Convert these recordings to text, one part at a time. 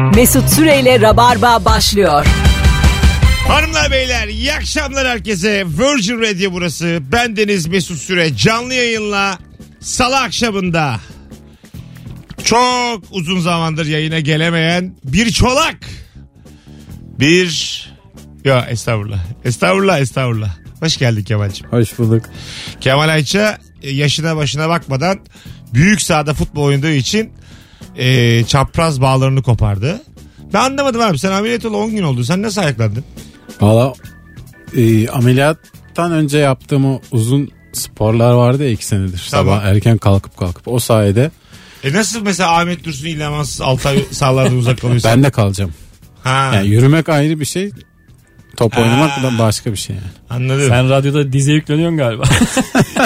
Mesut Süreyle Rabarba başlıyor. Hanımlar beyler iyi akşamlar herkese. Virgin Radio burası. Ben Deniz Mesut Süre canlı yayınla salı akşamında çok uzun zamandır yayına gelemeyen bir çolak. Bir... Ya estağfurullah. Estağfurullah estağfurullah. Hoş geldin Kemal'cim. Hoş bulduk. Kemal Ayça e, yaşına başına bakmadan büyük sahada futbol oynadığı için e, çapraz bağlarını kopardı. Ben anlamadım abi sen ameliyat ol 10 gün oldu. Sen nasıl ayaklandın? Valla e, ameliyattan önce yaptığım o uzun sporlar vardı ya iki senedir. Tamam. Sabah erken kalkıp kalkıp o sayede E nasıl mesela Ahmet Dursun İlhamaz 6 ay sahalardan uzak kalıyorsun? ben de kalacağım. Ha, Yani yürümek ayrı bir şey. Top oynamak da başka bir şey yani. anladım. Sen radyoda dize yükleniyorsun galiba.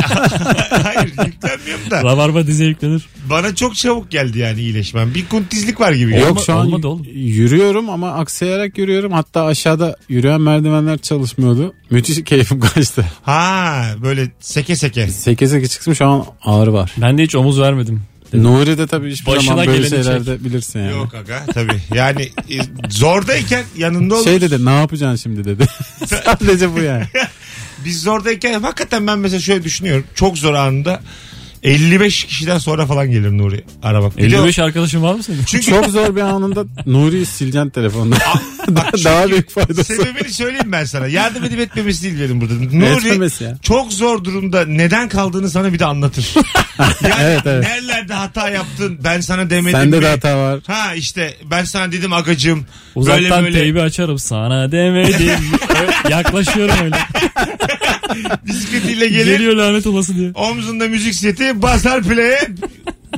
Hayır yüklenmiyorum da. Rabarba dize yüklenir. Bana çok çabuk geldi yani iyileşmem. Bir kuntizlik var gibi. Yok şu an olmadı oğlum. yürüyorum ama aksayarak yürüyorum. Hatta aşağıda yürüyen merdivenler çalışmıyordu. Müthiş keyfim kaçtı. Ha böyle seke seke. 8 8 çıktım şu an ağrı var. Ben de hiç omuz vermedim. Nuri de tabii hiçbir Başına zaman böyle geleni şeylerde bilirsin yani. Yok aga tabii. Yani e, zordayken yanında olur. Şey dedi ne yapacaksın şimdi dedi. Sadece bu yani. Biz zordayken hakikaten ben mesela şöyle düşünüyorum. Çok zor anında 55 kişiden sonra falan gelir Nuri aramak. Bir de o- 55 arkadaşın var mı senin? Çünkü Çok zor bir anında Nuri'yi sileceksin telefonda. bak Daha çünkü büyük faydası. Sebebini söyleyeyim ben sana. Yardım edip etmemesi değil benim burada. Nuri ya. çok zor durumda neden kaldığını sana bir de anlatır. Yani Evet, evet. nerelerde hata yaptın ben sana demedim Sende mi? de hata var. Ha işte ben sana dedim agacım. Uzaktan böyle böyle teybi açarım sana demedim. Yaklaşıyorum öyle. bisikletiyle gelir. Geliyor lanet olası diye. Omzunda müzik seti basar play'e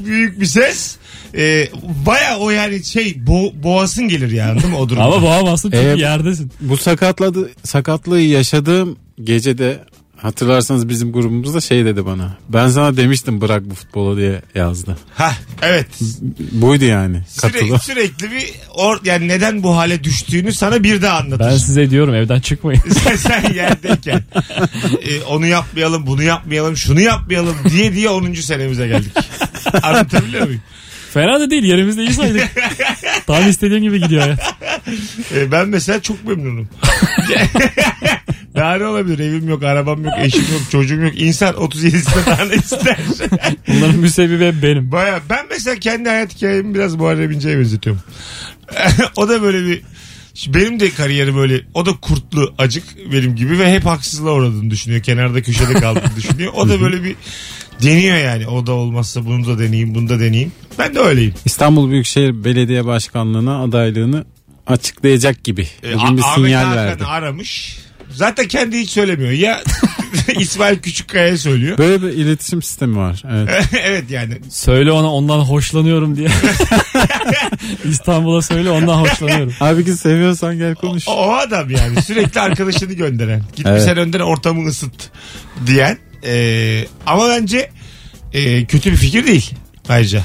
büyük bir ses. Ee, Baya o yani şey bo- boğasın gelir yani değil mi o durumda? Ama boğamazsın çünkü Ee, yerdesin. Bu sakatladı, sakatlığı yaşadığım gecede hatırlarsanız bizim grubumuzda şey dedi bana. Ben sana demiştim bırak bu futbolu diye yazdı. Ha evet. Buydu yani. Sürekli, sürekli bir or, yani neden bu hale düştüğünü sana bir daha anlatır. Ben size diyorum evden çıkmayın. sen, sen yerdeyken e, onu yapmayalım bunu yapmayalım şunu yapmayalım diye diye 10. senemize geldik. Anlatabiliyor muyum? Fena da değil yerimizde iyi saydık. Tam istediğim gibi gidiyor ya. E, ben mesela çok memnunum. Daha ne olabilir? Evim yok, arabam yok, eşim yok, çocuğum yok. İnsan 37'sinde daha ne ister? Bunların müsebbibi benim. Baya ben mesela kendi hayat hikayemi biraz Muharrem İnce'ye benzetiyorum. o da böyle bir benim de kariyerim böyle o da kurtlu acık benim gibi ve hep haksızlığa uğradığını düşünüyor. Kenarda köşede kaldığını düşünüyor. O da böyle bir deniyor yani. O da olmazsa bunu da deneyeyim bunu da deneyeyim. Ben de öyleyim. İstanbul Büyükşehir Belediye Başkanlığı'na adaylığını açıklayacak gibi. E, Bugün bir sinyal verdi. Aramış. Zaten kendi hiç söylemiyor. Ya İsmail Küçükkaya söylüyor. Böyle bir iletişim sistemi var. Evet. evet yani. Söyle ona ondan hoşlanıyorum diye. İstanbul'a söyle ondan hoşlanıyorum. Abi ki seviyorsan gel konuş. O, o adam yani sürekli arkadaşını gönderen. Git bir Evet. sen önden ortamı ısıt diyen. Ee, ama bence e, kötü bir fikir değil ayrıca.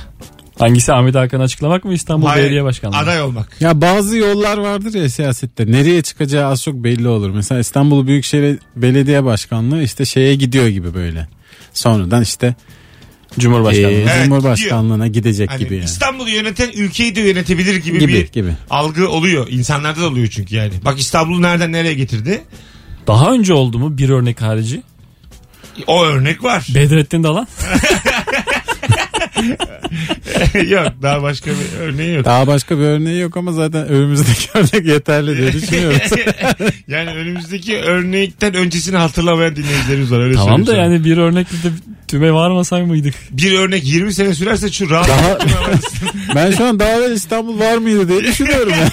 Hangisi Ahmet Hakan'ı açıklamak mı İstanbul Hayır, Belediye Başkanlığı? Aday olmak. Ya bazı yollar vardır ya siyasette. Nereye çıkacağı az çok belli olur. Mesela İstanbul Büyükşehir Belediye Başkanlığı işte şeye gidiyor gibi böyle. Sonradan işte Cumhurbaşkanlığı. e, Evet, Cumhurbaşkanlığına gidecek Hani gibi yani. İstanbul'u yöneten ülkeyi de yönetebilir gibi, Gibi, bir gibi. algı oluyor. İnsanlarda da oluyor çünkü yani. Bak İstanbul'u nereden nereye getirdi? Daha önce oldu mu bir örnek harici? O örnek var. Bedrettin Dalan. yok daha başka bir örneği yok. Daha başka bir örneği yok ama zaten önümüzdeki örnek yeterli diye düşünüyorum. yani önümüzdeki örnekten öncesini hatırlamayan dinleyicilerimiz var. Öyle tamam da sana. yani bir örnekle de tüme varmasak mıydık? Bir örnek 20 sene sürerse şu rahat. Daha, ben şu an daha evvel İstanbul var mıydı diye düşünüyorum ya.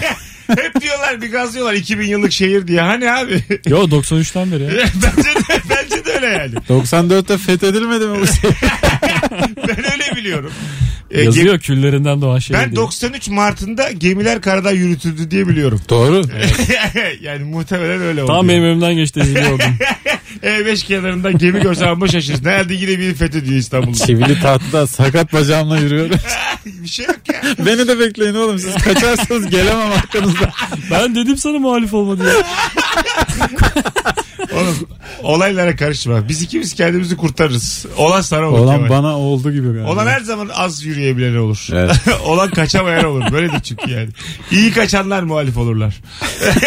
Hep diyorlar bir gazlıyorlar 2000 yıllık şehir diye. Hani abi? Yo 93'ten beri ya. bence, de, bence de öyle yani. 94'te fethedilmedi mi bu şey? Ben öyle biliyorum. Gem- Yazıyor küllerinden doğan şey ben diye. 93 Mart'ında gemiler karada yürütüldü diye biliyorum. Doğru. yani muhtemelen öyle oldu. Tam benim önümden geçti ezili oldum. E5 kenarında gemi görsen ama şaşırsın. Nerede yine biri fethediyor İstanbul'da. Çivili tahtada sakat bacağımla yürüyorum. bir şey yok ya. Beni de bekleyin oğlum siz kaçarsanız gelemem arkanızda. ben dedim sana muhalif olma diye. Oğlum olaylara karışma. Biz ikimiz kendimizi kurtarırız. Olan sana olur. Olan Kemal. bana oldu gibi galiba. Olan her zaman az yürüyebilen olur. Evet. Olan kaçamayan olur. Böyledir çünkü yani. İyi kaçanlar muhalif olurlar.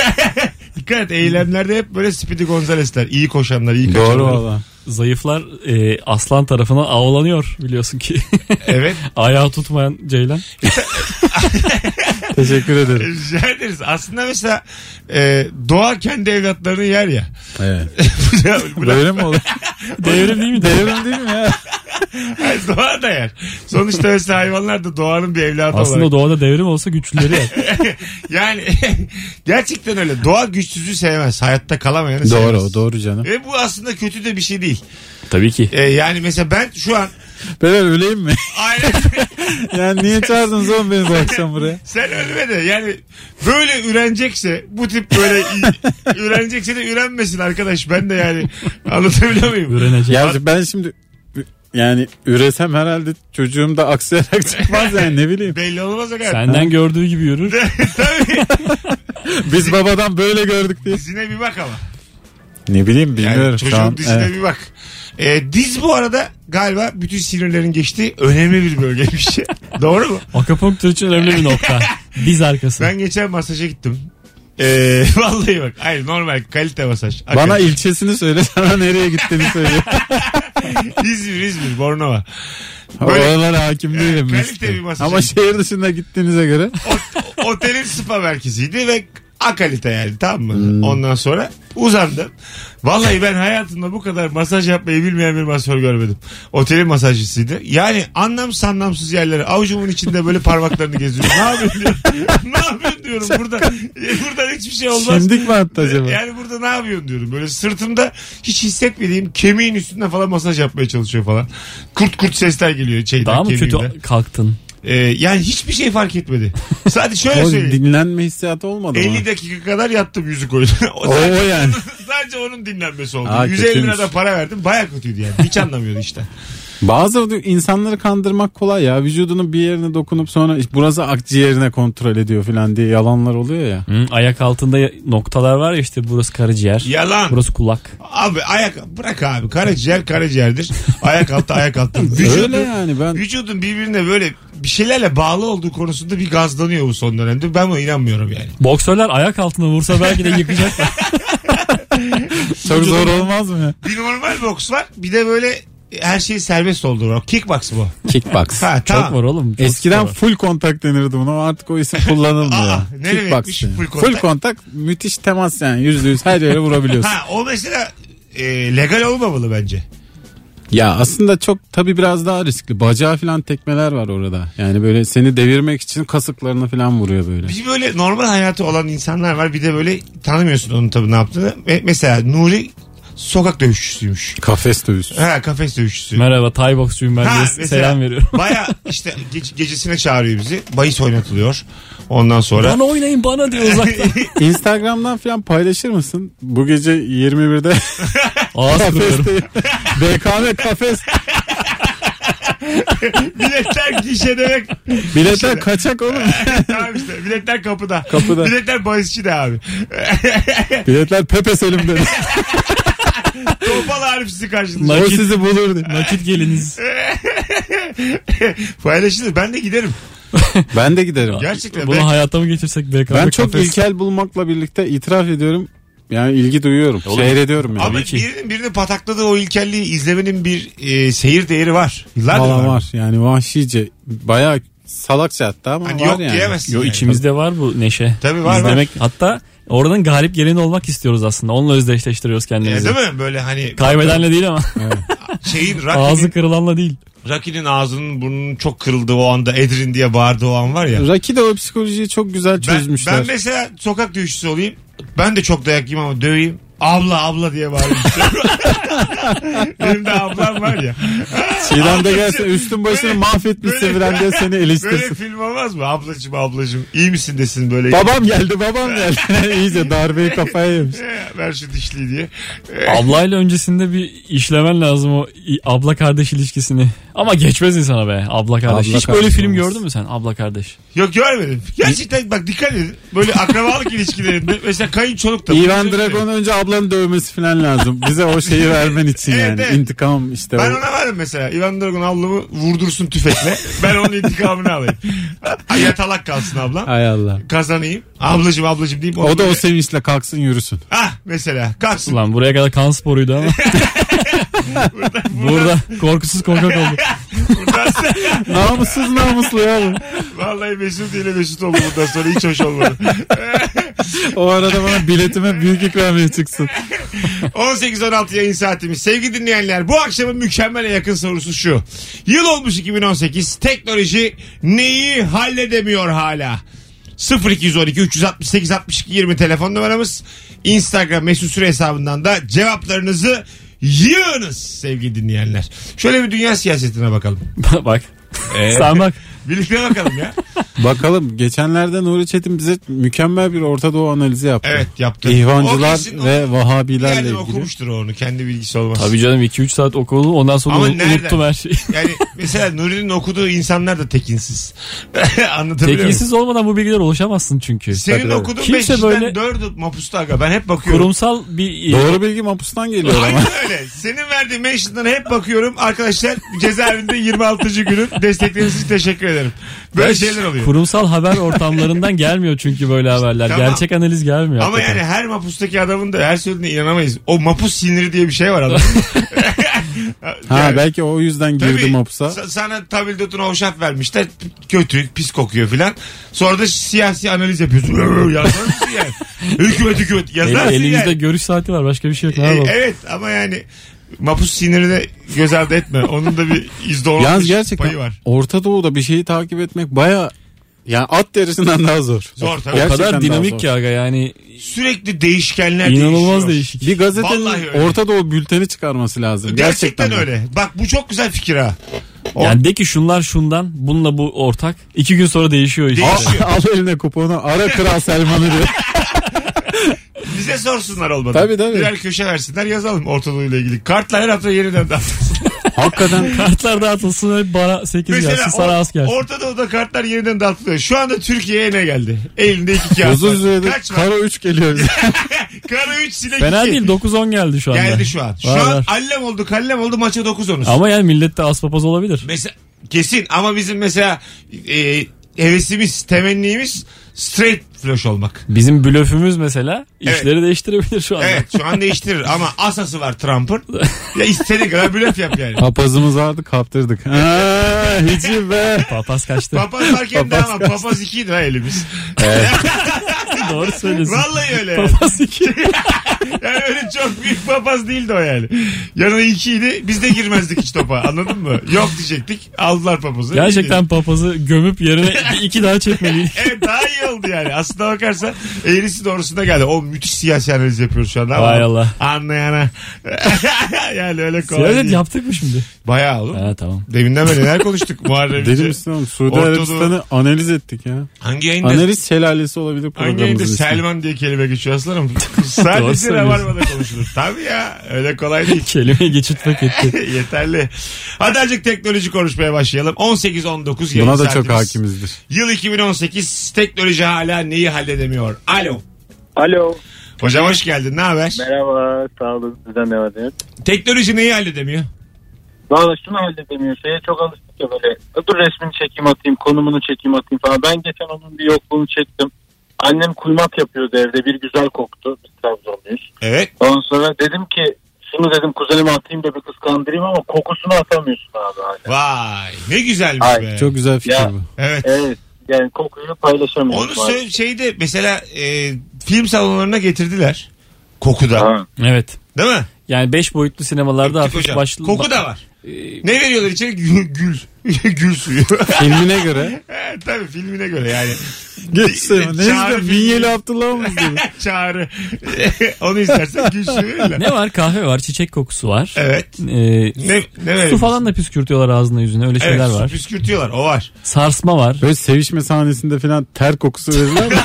Dikkat et eylemlerde hep böyle Speedy Gonzales'ler. iyi koşanlar, iyi kaçanlar. Doğru valla. Zayıflar e, aslan tarafına avlanıyor biliyorsun ki. Evet. Ayağı tutmayan Ceylan. Teşekkür ederim. Rica ederiz. Aslında mesela e, doğa kendi evlatlarını yer ya. Evet. Bu- Böyle mi olur? Devrim değil mi? Devrim değil mi ya? Hayır, doğa da yer. Sonuçta mesela hayvanlar da doğanın bir evladı Aslında olarak. doğada devrim olsa güçlüleri yer. Yani gerçekten öyle. Doğa güçsüzü sevmez. Hayatta kalamayanı sevmez. doğru doğru canım. Ve bu aslında kötü de bir şey değil. Tabii ki. E, yani mesela ben şu an Ben öleyim mi? aynen Yani niye çağırdınız oğlum beni bu akşam buraya? sen ölme de yani böyle ürenecekse bu tip böyle ürenecekse de ürenmesin arkadaş. Ben de yani anlatabiliyor muyum? Öğrenecek. Ya ben şimdi yani üresem herhalde çocuğum da aksayarak çıkmaz yani ne bileyim. Belli olmaz o kadar. Senden gördüğü gibi yürür. Tabii. Biz babadan böyle gördük diye. Dizine bir bak ama. Ne bileyim Yani bilmiyorum çocuğun şu an. dizine evet. bir bak. E, diz bu arada galiba bütün sinirlerin geçtiği önemli bir bölgeymiş. Doğru mu? Akupunktur için önemli bir nokta. Diz arkası. Ben geçen masaja gittim. E, vallahi bak. Hayır normal kalite masaj. Bana Hakikaten. ilçesini söyle sana nereye gittiğini söyle. İzmir İzmir Bornova. Böyle Oralara hakim değilim. kalite Mesut. bir masaj. Ama şehir dışında gittiğinize göre. o- otelin spa merkeziydi ve A kalite yani tamam mı? Hmm. Ondan sonra uzandım. Vallahi ben hayatımda bu kadar masaj yapmayı bilmeyen bir masör görmedim. Otelin masajcısıydı. Yani anlamsız anlamsız yerlere avucumun içinde böyle parmaklarını geziyor. Ne yapıyorsun diyorum. ne yapıyorsun diyorum. Burada, buradan hiçbir şey olmaz. Şimdik mi attı acaba? Yani burada ne yapıyorsun diyorum. Böyle sırtımda hiç hissetmediğim kemiğin üstünde falan masaj yapmaya çalışıyor falan. Kurt kurt sesler geliyor şeyden Daha mı kötü kemiğimden. kalktın? Ee, yani hiçbir şey fark etmedi. Sadece şöyle O söyleyeyim. dinlenme hissiyatı olmadı mı? 50 dakika kadar yattım yüzük oyunu. o, O, sadece, o yani. sadece onun dinlenmesi oldu. Aa, 150 lira kötüymüş. da para verdim. Baya kötüydü yani. Hiç anlamıyordu işte. Bazı insanları kandırmak kolay ya. Vücudunun bir yerine dokunup sonra işte burası akciğerine kontrol ediyor falan diye yalanlar oluyor ya. Hı, ayak altında noktalar var ya işte burası karaciğer. Yalan. Burası kulak. Abi ayak bırak abi. Karaciğer karaciğerdir. Ayak altı ayak altı. Vücudun, Öyle yani ben Vücudun birbirine böyle bir şeylerle bağlı olduğu konusunda bir gazlanıyor bu son dönemde. Ben buna inanmıyorum yani. Boksörler ayak altına vursa belki de yıkacaklar. çok zor olmaz mı ya? Bir normal boks var. Bir de böyle her şey serbest olduğu var. Kickbox bu. Kickbox. Ha Çok tamam. var oğlum. çok Eskiden var. full kontak denirdi buna artık o isim kullanılmıyor. Aa, ne demekmiş yani. full full, kontak? kontak? müthiş temas yani yüzde yüz her yere vurabiliyorsun. Ha o mesela e, legal olmamalı bence. Ya aslında çok tabii biraz daha riskli. Bacağı falan tekmeler var orada. Yani böyle seni devirmek için kasıklarını falan vuruyor böyle. Bir böyle normal hayatı olan insanlar var. Bir de böyle tanımıyorsun onun tabii ne yaptığını. Me- mesela Nuri sokak dövüşçüsüymüş. Kafes dövüşü. Ha kafes dövüşçüsü. Merhaba Thai boksçuyum ben Ha, diye selam veriyorum. Baya işte ge- gecesine çağırıyor bizi. Bahis oynatılıyor. Ondan sonra. Bana oynayın bana diyor uzaktan. Instagram'dan falan paylaşır mısın? Bu gece 21'de Ağız kırıyorum. BKM kafes Biletler gişe demek. biletler kaçak oğlum. tamam işte biletler kapıda. Kapıda. Biletler bahisçi de abi. biletler Pepe Selim'de. Topal Arif sizi karşılayacak. o sizi bulur diye. Nakit geliniz. Paylaşılır. Ben de giderim. Ben de giderim. Gerçekten. Bunu Ben, hayata mı geçirsek BKM Ben çok kafes? ilkel bulmakla birlikte itiraf ediyorum. Yani ilgi duyuyorum. Seyrediyorum yani. ama ki. birinin birini patakladığı o ilkelliği izlemenin bir e, seyir değeri var. Yıllardır Valla var. var. Yani vahşice. Bayağı salakça hatta ama Hani var yok yani. diyemezsin. Yo yani. içimizde var bu neşe. Tabii var, İzlemek hatta oradan galip geleni olmak istiyoruz aslında. Onunla özdeşleştiriyoruz E, kendimizi. değil mi? Böyle hani Kaybedenle değil ama. şeyin Ağzı Rocky'nin, kırılanla değil. Rocky'nin ağzının burnunun çok kırıldığı o anda Edrin diye bağırdığı o an var ya. Rocky de o psikolojiyi çok güzel Ben, çözmüşler. ben mesela sokak dövüşçüsü olayım. Ben de çok dayak yiyeyim ama döveyim. Abla abla diye bağırayım. Benim de ablam var ya. Çiğdem de gelse üstün başını Böyle- mahvetmişsin böyle- falan diye seni Böyle eleştirsin. film olmaz mı? Ablacım ablacım iyi misin desin böyle. Babam geldi babam geldi. İyice darbeyi kafaya yemiş. Eh, Ver şu dişliği diye. Ablayla öncesinde bir işlemen lazım o abla kardeş ilişkisini. Ama geçmez insana be abla kardeş. Abla Hiç böyle kardeş film olmaz. gördün mü sen abla kardeş? Yok görmedim. Gerçekten bak dikkat edin. Böyle akrabalık ilişkilerinde mesela kayınçoluk da. Ivan. Dragon önce ablanın dövmesi falan lazım. Bize o şeyi vermen için Evet, yani. evet. İntikam işte. Ben o. ona varım mesela. Ivan Dragon ablamı vurdursun tüfekle. ben onun intikamını alayım. Yatalak kalsın ablam. Hay Allah. Kazanayım. Ablacım ablacım deyip O da o böyle- sevinçle kalksın yürüsün. Ah mesela kalksın. Ulan buraya kadar kan sporuydu ama. Burada, Burada korkusuz korkak oldu. buradan Namussuz namuslu ya bu. Vallahi Mesut ile Mesut oldu bundan sonra hiç hoş olmadı. O arada bana biletime büyük ikramiye çıksın. 18-16 yayın saatimiz. Sevgili dinleyenler bu akşamın mükemmele yakın sorusu şu. Yıl olmuş 2018. Teknoloji neyi halledemiyor hala? 0212 368 62 20 telefon numaramız. Instagram mesut süre hesabından da cevaplarınızı yığınız sevgili dinleyenler. Şöyle bir dünya siyasetine bakalım. bak. Sen bak. Birlikte bakalım ya. Bakalım geçenlerde Nuri Çetin bize mükemmel bir Orta Doğu analizi yaptı. Evet yaptı. O İhvancılar kesin ve Vahabilerle ilgili. okumuştur onu. Kendi bilgisi olmaz. Tabii canım 2-3 saat okudum ondan sonra Ama nereden? unuttum her şeyi. Yani mesela Nuri'nin okuduğu insanlar da tekinsiz. Anlatabiliyor muyum? Tekinsiz olmadan bu bilgilere ulaşamazsın çünkü. Senin Tabii, okuduğun Kimse 5 kişiden böyle- 4'ü mapusta aga. Ben hep bakıyorum. Kurumsal bir Doğru bilgi mapustan geliyor ama. Aynen öyle. Senin verdiğin mention'dan hep bakıyorum. Arkadaşlar cezaevinde 26. günün destekleriniz için teşekkür ederim. Böyle şeyler oluyor. kurumsal haber ortamlarından gelmiyor çünkü böyle haberler. Tamam. Gerçek analiz gelmiyor. Ama hakikaten. yani her mapustaki adamın da her söylediğine inanamayız. O mapus siniri diye bir şey var adam. Ha Yani- belki o yüzden girdi Tabii, mapusa. sa- Sana tabildotuna hoşaf vermişler. Kötü, pis kokuyor filan. Sonra da siyasi analiz yapıyorsun. Yazar mısın yani? hükümet hükümet. El- Yazarsın elimizde yani. görüş saati var başka bir şey yok. E, evet ama yani mapus sinirini göz ardı etme. Onun da bir yüzde on Yalnız gerçekten payı var. Orta Doğu'da bir şeyi takip etmek baya yani at derisinden daha zor. Zor tabii. o Gerçekten kadar daha dinamik zor. ki aga yani Sürekli değişkenler inanılmaz değişiyor. değişik. Bir gazetenin Vallahi öyle. Orta Doğu bülteni çıkarması lazım. Gerçekten, Gerçekten, öyle. Bak bu çok güzel fikir ha. O- Yani de ki şunlar şundan bununla bu ortak. iki gün sonra değişiyor işte. Değişiyor. Al, al eline kuponu ara Kral Selman'ı diyor. Bize sorsunlar olmadı. Tabii, tabii. Birer köşe versinler yazalım Orta Doğu ile ilgili. Kartlar her hafta yeniden dağıtılsın. Hakikaten Kartlar dağıtılsın hep bana 8 Mesela gelsin sana az gelsin. Orta Doğu'da kartlar yeniden dağıtılıyor. Şu anda Türkiye'ye ne geldi? Elinde iki kağıt uzun süredir Kaç var? Karo 3 geliyor bize. Kara 3 sinek Fena 2. değil 9-10 geldi şu anda. Geldi şu an. Şu Var, an var. allem oldu kallem oldu maça 9-10'uz. Ama yani millette aspapaz olabilir. Mesela kesin ama bizim mesela e, hevesimiz, temennimiz straight flush olmak. Bizim blöfümüz mesela Evet. işleri değiştirebilir şu anda. Evet şu an değiştirir ama asası var Trump'ın. Ya istediğin kadar blöf yap yani. Papazımız vardı kaptırdık. Ha, hiç be. Papaz kaçtı. Papaz varken de Papaz ama kaçtı. papaz ikiydi ha elimiz. Doğru söylüyorsun. Vallahi öyle yani. Papaz iki. Yani öyle çok büyük papaz değildi o yani. Yanına ikiydi biz de girmezdik hiç topa anladın mı? Yok diyecektik aldılar papazı. Gerçekten papazı gömüp yerine iki daha çekmeliydik. Evet daha iyi oldu yani. Aslında bakarsan eğrisi doğrusuna geldi. O müthiş siyasi analiz yapıyoruz şu anda. Vay Allah. Anlayana. yani öyle kolay Siyaset değil. yaptık mı şimdi? Bayağı oğlum. Ha tamam. Deminden beri neler konuştuk Muharrem Deli İnce. misin oğlum? Suudi Arabistan'ı analiz ettik ya. Hangi yayında? Analiz şelalesi olabilir Hangi ismi. Selman diye kelime geçiyor aslanım? Sadece. Rabarba'da konuşulur. Tabii ya öyle kolay değil. Kelimeyi geçirtmek etti. Yeterli. Hadi azıcık teknoloji konuşmaya başlayalım. 18-19 yayın Buna da çok hakimizdir. Yıl 2018 teknoloji hala neyi halledemiyor? Alo. Alo. Hocam hoş geldin. Ne haber? Merhaba. Sağ olun. Sizden ne var. Teknoloji neyi halledemiyor? Valla şunu halledemiyor. Şeye çok alıştık ya böyle. Dur resmini çekeyim atayım. Konumunu çekeyim atayım falan. Ben geçen onun bir yokluğunu çektim. Annem kuymak yapıyordu evde. Bir güzel koktu. Biz Trabzonluyuz. Evet. Ondan sonra dedim ki şunu dedim kuzenime atayım da bir kıskandırayım ama kokusunu atamıyorsun abi hala. Vay ne güzelmiş Ay, be. Çok güzel fikir Ya. bu. Evet. Evet. Yani kokuyu paylaşamıyoruz. Onu söyle şeyde mesela e, film salonlarına getirdiler. Kokuda. Ha. Evet. Değil mi? Yani 5 boyutlu sinemalarda Öptük hafif başlı... Koku da var. Ee, Ne veriyorlar içeri? Gül. Gül, gül suyu. Filmine göre. Evet, Tabii filmine göre yani. Geçsin. Ne Çağrı izledin? filmi. Minyeli Abdullah mı izledin? Çağrı. Onu istersen gül suyu verirler. ne var? Kahve var, çiçek kokusu var. Evet. Ee, Ne, ne su verebilirsin? falan da püskürtüyorlar ağzına yüzüne öyle Evet şeyler su var. püskürtüyorlar o var. Sarsma var. Böyle sevişme sahnesinde falan ter kokusu verirler mi?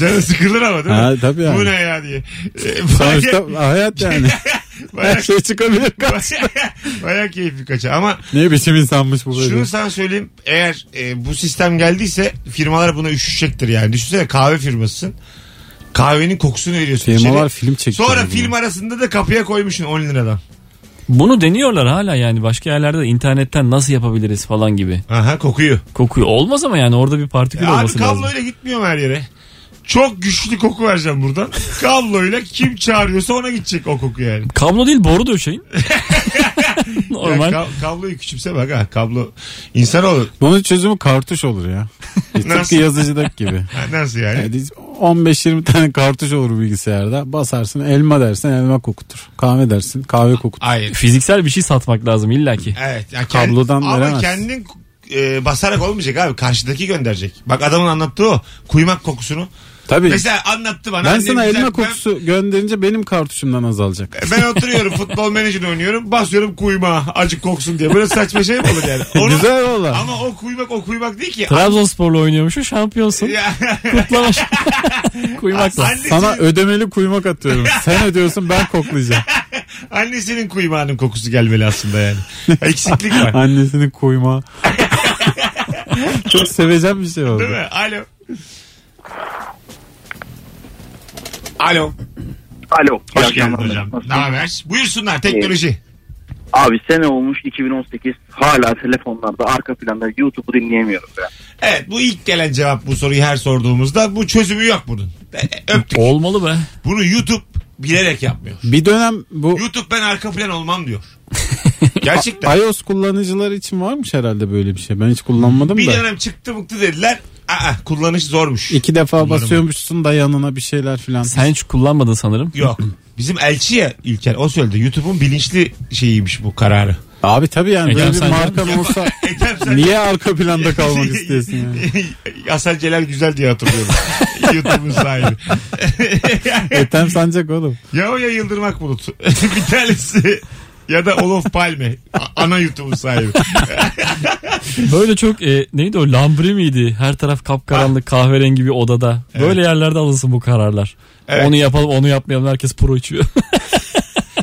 Canı sıkılır ama değil mi? ha tabii Bu yani. ne ya diye. Ee, Sonuçta hayat yani. Her Bayağı, şey çıkabilir karşına. bayağı keyifli kaça ama ne biçim insanmış bu böyle. şunu sana söyleyeyim eğer e, bu sistem geldiyse firmalar buna üşüşecektir yani düşünsene kahve firmasısın kahvenin kokusunu veriyorsun Firmalar içeri. film çekiyor. Sonra film arasında da kapıya koymuşsun 10 liradan. Bunu deniyorlar hala yani başka yerlerde de internetten nasıl yapabiliriz falan gibi. Aha kokuyu. Kokuyor. Olmaz ama yani orada bir partikül Ya abi olması lazım. kabloyla gitmiyor mu her yere? Çok güçlü koku vereceğim buradan. Kabloyla kim çağırıyorsa ona gidecek o koku yani. Kablo değil boru döşeyin. Normal. Ya ka- kabloyu küçümse bak ha. Kablo insanoğlu Bunun çözümü kartuş olur ya. Tıpkı Nasıl? yazıcıdaki gibi. Nasıl yani? Yani 15-20 tane kartuş olur bilgisayarda. Basarsın elma dersin elma kokutur. Kahve dersin kahve kokutur. Hayır. Fiziksel bir şey satmak lazım illaki. Evet. Yani Kablodan ama veremez. kendin e, basarak olmayacak abi. Karşıdaki gönderecek. Bak adamın anlattığı o. Kuymak kokusunu. Tabii. Mesela anlattı bana. ben annem sana güzel- elma ben- kokusu gönderince benim kartuşumdan azalacak. Ben oturuyorum futbol menajer oynuyorum. Basıyorum kuymağa acık koksun diye. Böyle saçma şey mi olur yani? Onu- Güzel valla. Ama o kuymak o kuymak değil ki. Trabzonspor'la oynuyormuş şampiyonsun. Ya- Kutlamış. Kuymakla. Annesinin, Sana ödemeli kuymak atıyorum. Sen ödüyorsun ben koklayacağım. annesinin kuymağının kokusu gelmeli aslında yani. Eksiklik var. Annesinin kuymağı. Çok seveceğim bir şey oldu. Değil mi? Alo. Alo. Alo. Hoş geldin hocam. Nasılsın? Ne haber? Buyursunlar teknoloji. Abi sene olmuş 2018 hala telefonlarda arka planda YouTube'u dinleyemiyoruz ya. Evet bu ilk gelen cevap bu soruyu her sorduğumuzda. Bu çözümü yok bunun. Öptük. Olmalı be. Bunu YouTube bilerek yapmıyor. Bir dönem bu YouTube ben arka plan olmam diyor. Gerçekten. iOS kullanıcılar için varmış herhalde böyle bir şey. Ben hiç kullanmadım Bir da. dönem çıktı mıktı dediler. Aa, kullanış zormuş. İki defa Kullanımı. basıyormuşsun da yanına bir şeyler filan. Sen hiç kullanmadın sanırım. Yok. Bizim elçi ya İlker o söyledi. YouTube'un bilinçli şeyiymiş bu kararı. Abi tabii yani Ekrem böyle bir markan olsa sen... niye arka planda kalmak istiyorsun yani? Hasan Celal Güzel diye hatırlıyorum. YouTube'un sahibi. Ethem Sancak oğlum. Ya o ya Yıldırım Akbulut. bir tanesi ya da Olof Palme. A- Ana YouTube'un sahibi. Böyle çok e, neydi o lambri miydi? Her taraf kapkaranlık kahverengi bir odada. Böyle yerlerde alınsın bu kararlar. Evet. Onu yapalım onu yapmayalım herkes pro içiyor.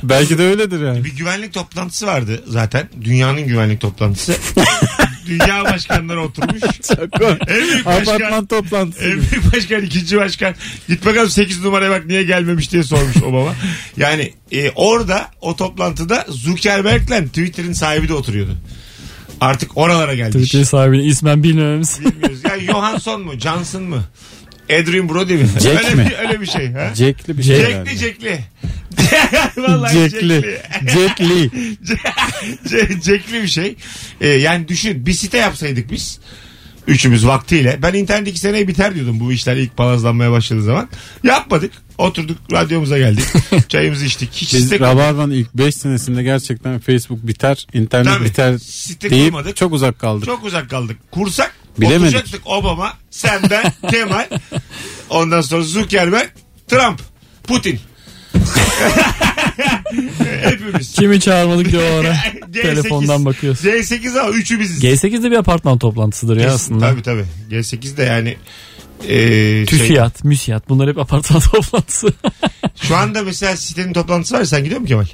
Belki de öyledir yani. Bir güvenlik toplantısı vardı zaten. Dünyanın güvenlik toplantısı. Dünya başkanları oturmuş. En büyük başkan. Apartman toplantısı. En büyük başkan, ikinci başkan. Git bakalım 8 numaraya bak niye gelmemiş diye sormuş Obama. Yani e, orada o toplantıda Zuckerberg'le Twitter'ın sahibi de oturuyordu. Artık oralara geldi. iş. Twitter sahibini ismen bilmememiz. Bilmiyoruz. Ya Johansson mu? Johnson mu? Adrian Brody mi? Jack öyle mi? Bir, öyle bir şey. Ha? Jack'li bir şey Jack'li herhalde. Jack'li. Vallahi Jack'li. Jack Lee. C- Jack'li bir şey. Ee, yani düşün bir site yapsaydık biz. Üçümüz vaktiyle. Ben internet iki seneye biter diyordum bu işler ilk palazlanmaya başladığı zaman. Yapmadık. Oturduk radyomuza geldik. Çayımızı içtik. Hiç Biz site, Rabarba'nın ilk 5 senesinde gerçekten Facebook biter, internet Tabii. biter Site deyip kurmadık. çok uzak kaldık. çok uzak kaldık. Kursak Bilemedik. oturacaktık Obama, sen ben, Kemal. Ondan sonra Zuckerberg, Trump, Putin. Hepimiz. Kimi çağırmadık diyor o ara. G8. Telefondan bakıyoruz. G8 ama üçü biziz. G8'de bir apartman toplantısıdır ya Kesin, aslında. Tabii tabii. G8 de yani e, şey, TÜSİAD, MÜSİAD bunlar hep apartman toplantısı. şu anda mesela sitenin toplantısı var ya, sen gidiyor musun Kemal?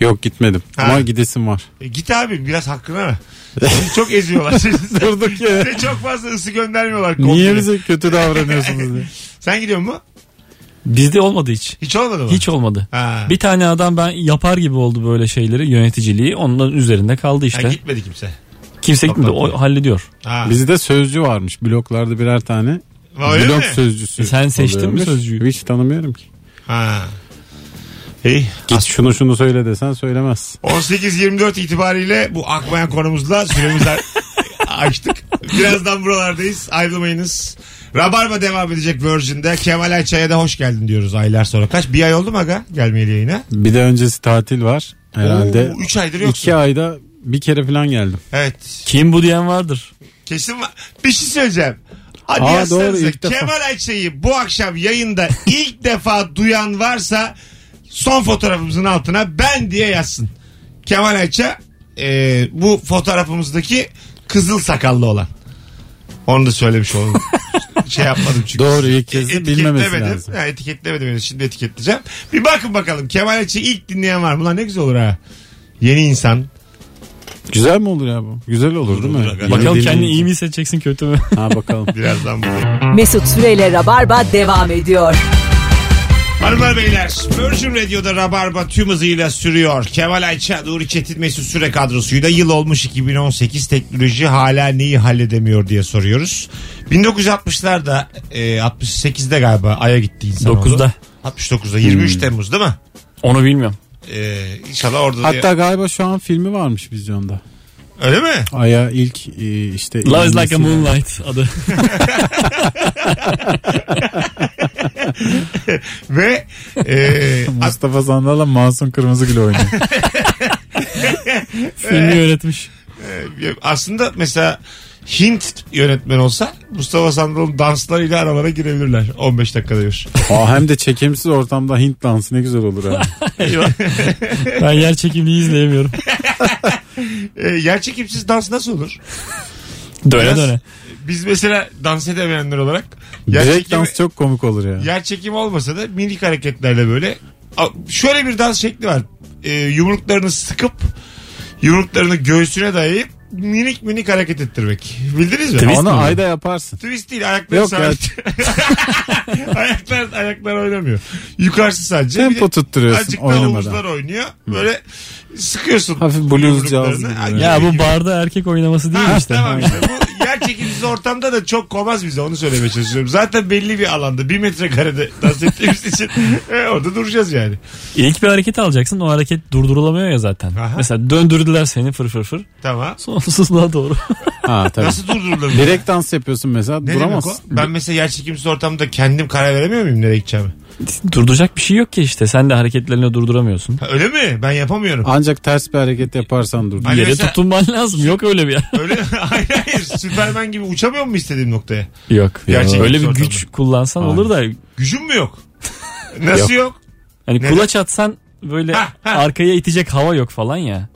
Yok gitmedim Ha. ama gidesim var. E, git abi biraz hakkını ara. Seni çok eziyorlar. Durduk ya. Size çok fazla ısı göndermiyorlar. Niye komple. bize kötü davranıyorsunuz diye. Sen gidiyor mu? Bizde olmadı hiç. Hiç olmadı mı? Hiç olmadı. Ha. Bir tane adam ben yapar gibi oldu böyle şeyleri yöneticiliği. Onların üzerinde kaldı Ha, işte. gitmedi kimse. Kimse gitmedi. O hallediyor. Ha. Bizde sözcü varmış. Bloklarda birer tane. Öyle Blok mi? sözcüsü. E sen seçtin mi oluyormuş. sözcüyü? Hiç tanımıyorum ki. Ha. İyi. Git şunu şunu söyle desen söylemez. 18-24 itibariyle bu akmayan konumuzla süremizi açtık. Birazdan buralardayız. Ayrılmayınız. Rabarba devam edecek Virgin'de. Kemal Ayça'ya da hoş geldin diyoruz aylar sonra. Kaç? Bir ay oldu mu aga gelmeyeli yayına? Bir de öncesi tatil var. Herhalde Oo, üç aydır yoksun. iki ayda bir kere falan geldim. Evet. Kim bu diyen vardır. Kesin var. Bir şey söyleyeceğim. Hadi Aa, doğru. Kemal Ayça'yı bu akşam yayında ilk defa duyan varsa son fotoğrafımızın altına ben diye yazsın. Kemal Ayça e, bu fotoğrafımızdaki kızıl sakallı olan. Onu da söylemiş oldum. şey yapmadım çünkü. Doğru, ilk kez bilmemesi Etiketlemedim. lazım. Ha, etiketlemedim henüz. Şimdi etiketleyeceğim. Bir bakın bakalım. Kemal Ayçi ilk dinleyen var mı? Lan ne güzel olur ha. Yeni insan. Güzel mi olur ya bu? Güzel olur değil Olur, mi? olur. Bakalım kendini iyi mi hissedeceksin kötü mü? Ha bakalım. Birazdan buradayım. Mesut Süreyle Rabarba devam ediyor. Hanımlar beyler Virgin Radio'da Rabarba tüm hızıyla sürüyor. Kemal Ayça, Nuri Çetin Mesut Süre kadrosuyla yıl olmuş 2018 teknoloji hala neyi halledemiyor diye soruyoruz. 1960'larda e, 68'de galiba Ay'a gitti insan 9'da. 69'da 23 Temmuz değil mi? Onu bilmiyorum. E, inşallah orada da- Hatta galiba şu an filmi varmış vizyonda. Öyle mi? Aya ilk e, işte Love is like a moonlight adı. Ve e, Mustafa Sandal'la Masum Kırmızıgül oynuyor. Filmi yönetmiş. e, aslında mesela Hint yönetmen olsa Mustafa Sandal'ın danslarıyla aralara girebilirler 15 dakikada bir. Aa, hem de çekimsiz ortamda Hint dansı ne güzel olur ha. Ben yer çekimliği izleyemiyorum. E, yer çekimsiz dans nasıl olur? Döne Biraz- döne. Biz mesela dans edemeyenler olarak yer Direkt çekimi, dans çok komik olur ya. yer çekimi olmasa da minik hareketlerle böyle A- şöyle bir dans şekli var. E, yumruklarını sıkıp yumruklarını göğsüne dayayıp minik minik hareket ettirmek. Bildiniz mi? Twist Onu mi? ayda yaparsın. Twist değil ayakları Yok ya. sabit. ayaklar, ayaklar oynamıyor. Yukarısı sadece. Tempo de tutturuyorsun Azıcık da oynamadan. omuzlar oynuyor. Böyle sıkıyorsun. Hafif Ha, böyle. Ya bu barda erkek oynaması değil Ha, mi işte? Tamam işte bu yer çekimsiz ortamda da çok komaz bize onu söylemeye çalışıyorum. Zaten belli bir alanda bir metrekarede dans ettiğimiz için e, orada duracağız yani. İlk bir hareket alacaksın o hareket durdurulamıyor ya zaten. Aha. Mesela döndürdüler seni fır fır fır. Tamam. Sonsuzluğa doğru. Ha tabii. Nasıl durdurulabilir? Direkt dans yapıyorsun mesela ne demek o? duramazsın. Ben mesela yer çekimsiz ortamda kendim karar veremiyor muyum nereye gideceğimi? Durduracak bir şey yok ki işte. Sen de hareketlerini durduramıyorsun. Ha, öyle mi? Ben yapamıyorum. Ancak ters bir hareket yaparsan dur. Hani Yere mesela- tutunman lazım. Yok öyle bir yer. Öyle hayır hayır. Süpermen gibi uçamıyor mu istediğim noktaya? Yok. Gerçekten öyle bir ortamda. güç kullansan Hayır. olur da Gücüm mü yok? Nasıl yok? hani Neden? kulaç atsan böyle Ha, ha. arkaya itecek hava yok falan ya.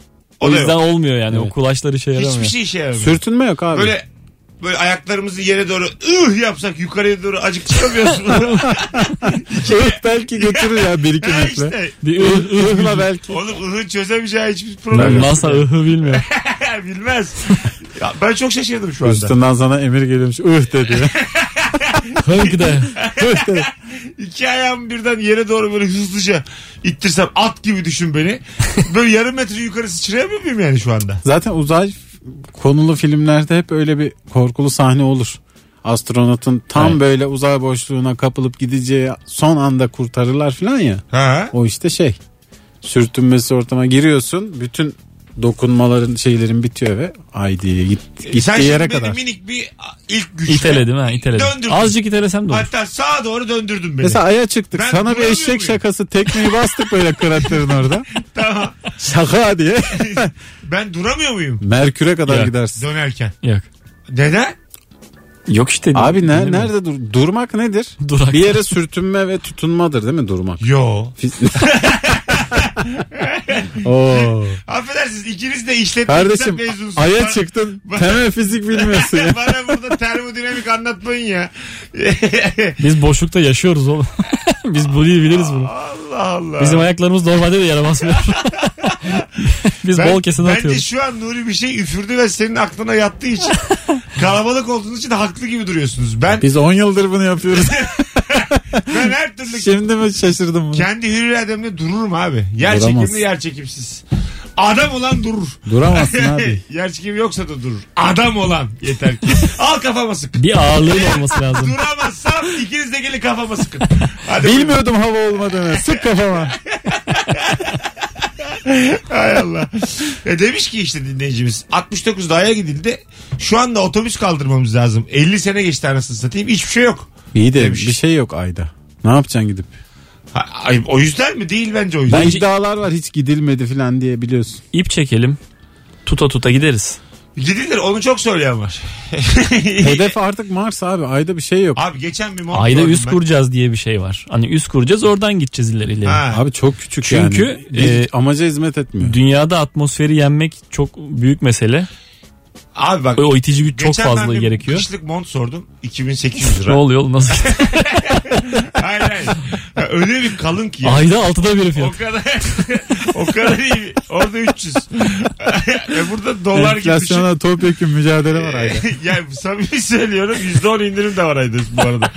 O yüzden yok. olmuyor yani. Evet. O kulaçları şey yaramıyor. Hiçbir şey işe yaramıyor. Sürtünme yok abi. Böyle böyle ayaklarımızı yere doğru ıh yapsak yukarıya doğru acık çıkamıyorsun. Evet, belki götürür ya bir iki metre. işte. Bir ıh ıh Ihla belki. Oğlum ıhın çözemeyeceği hiçbir problem yok. NASA ıhı bilmiyor. Bilmez. Ya ben çok şaşırdım şu anda. Üstünden sana emir geliyormuş. Ih dedi. Hınk de. Ih dedi. İki ayağımı birden yere doğru böyle hızlıca ittirsem at gibi düşün beni. Böyle yarım metre yukarı sıçrayamıyor muyum yani şu anda? Zaten uzay konulu filmlerde hep öyle bir korkulu sahne olur. Astronotun tam Evet. böyle uzay boşluğuna kapılıp gideceği son anda kurtarırlar falan ya. Ha? O işte şey. Sürtünmesi ortama giriyorsun. Bütün dokunmaların şeylerin bitiyor ve haydi git, Sen gittiği şimdi yere kadar. minik bir ilk güçle. İteledim ha iteledim. Döndürdün. Azıcık itelesem de olur. Hatta sağa doğru döndürdün beni. Mesela aya çıktık. Ben Sana bir eşek muyum? şakası tekmeyi bastık böyle karakterin orada. Tamam. Şaka diye. Ben duramıyor muyum? Merkür'e kadar Ya. gidersin. Dönerken. Yok. Neden? Yok işte. Abi ne, nerede dur? Durmak nedir? Durak. Bir yere sürtünme ve tutunmadır değil mi durmak? Yo. Oo. Affedersiniz ikiniz de işletme Kardeşim mezunusunuz. aya Bana- çıktın temel fizik bilmiyorsun ya. Bana burada termodinamik anlatmayın ya. Biz boşlukta yaşıyoruz oğlum. Biz bunu iyi biliriz bunu. Allah Allah. Bizim ayaklarımız normalde de yere basmıyor. Biz bol kesin bence atıyoruz. şu an Nuri bir şey üfürdü ve senin aklına yattığı için kalabalık olduğunuz için haklı gibi duruyorsunuz. Ben Biz 10 yıldır bunu yapıyoruz. Ben her türlü Şimdi mi şaşırdım bunu? kendi hür irademle dururum abi. Yer Duramaz. çekimli yer çekimsiz. Adam olan durur. Duramazsın abi. yer çekimi yoksa da durur. Adam olan yeter ki. Al kafama sık. Bir ağırlığın olması lazım. Duramazsam ikiniz de gelin kafama sıkın. Hadi Bilmiyordum hava olmadığını. Sık kafama. Hay Allah. E demiş ki işte dinleyicimiz 69'da Ay'a gidildi. Şu anda otobüs kaldırmamız lazım. 50 sene geçti anasını satayım. Hiçbir şey yok. İyi de Demiş. bir şey yok ayda. Ne yapacaksın gidip? Ha, ay, o yüzden mi? Değil bence o yüzden. Ben Bence- iddialar var hiç gidilmedi falan diye biliyorsun. İp çekelim. Tuta tuta gideriz. Gidilir onu çok söyleyen var. Hedef artık Mars abi. Ayda bir şey yok. Abi geçen bir mont Ayda üst ben. kuracağız diye bir şey var. Hani üst kuracağız oradan gideceğiz ileri ileri. Ha. Abi çok küçük Çünkü, yani. Bir e, amaca hizmet etmiyor. Dünyada atmosferi yenmek çok büyük mesele. Abi bak. O, o itici güç çok ben fazla bir gerekiyor. Kışlık mont sordum. 2800 Ne lira. oluyor oğlum nasıl? hayır hayır. Öyle bir kalın ki. ya. Ayda altıda bir O fiyat. kadar o kadar iyi. Orada 300. e burada dolar gibi düşün. Enflasyona topyekun mücadele var ayda. yani samimi söylüyorum %10 indirim de var ayda bu arada.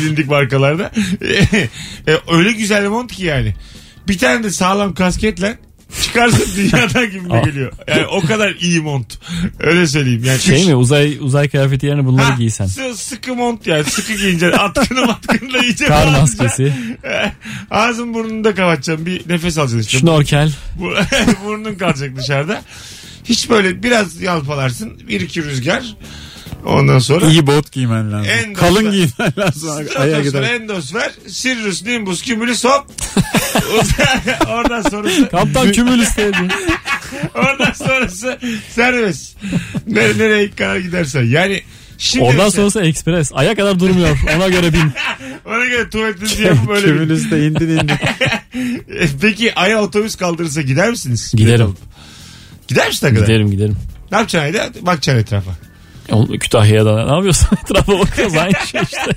Bilindik markalarda. E, öyle güzel bir mont ki yani. Bir tane de sağlam kasketle çıkarsın dünyadan gibi Aa. geliyor. Yani o kadar iyi mont. Öyle söyleyeyim. Yani Şey üç- mi uzay uzay kıyafeti yerine bunları Ha, giysen. sı- sıkı mont yani sıkı giyince atkını matkını da iyice Kar maskesi. Ağzın burnunu da kapatacaksın. Bir nefes alacaksın işte. Şnorkel. Bu- Burnun kalacak dışarıda. Hiç böyle biraz yalpalarsın. Bir iki rüzgar. Ondan sonra İyi bot giymen lazım. En Kalın giymen lazım. Aya Ondan sonra gider. endosfer, Sirius, Nimbus, Cumulus hop. Oradan sonrası, Kaptan kümülüs dedi. oradan sonrası serbest. Nere, nereye kadar gidersen. Yani şimdi Ondan mesela- sonrası ekspres. Aya kadar durmuyor. Ona göre bin. ona göre tuvaletinizi yapıp öyle bir... Kümülüste indin indin. Peki Ay'a otobüs kaldırırsa gider misiniz? Giderim. Gider misin hakikaten? Giderim giderim. Ne yapacaksın Ay'da? Bakacaksın etrafa. Oğlum, Kütahya'da ne yapıyorsun? Etrafa bakıyoruz aynı şey işte.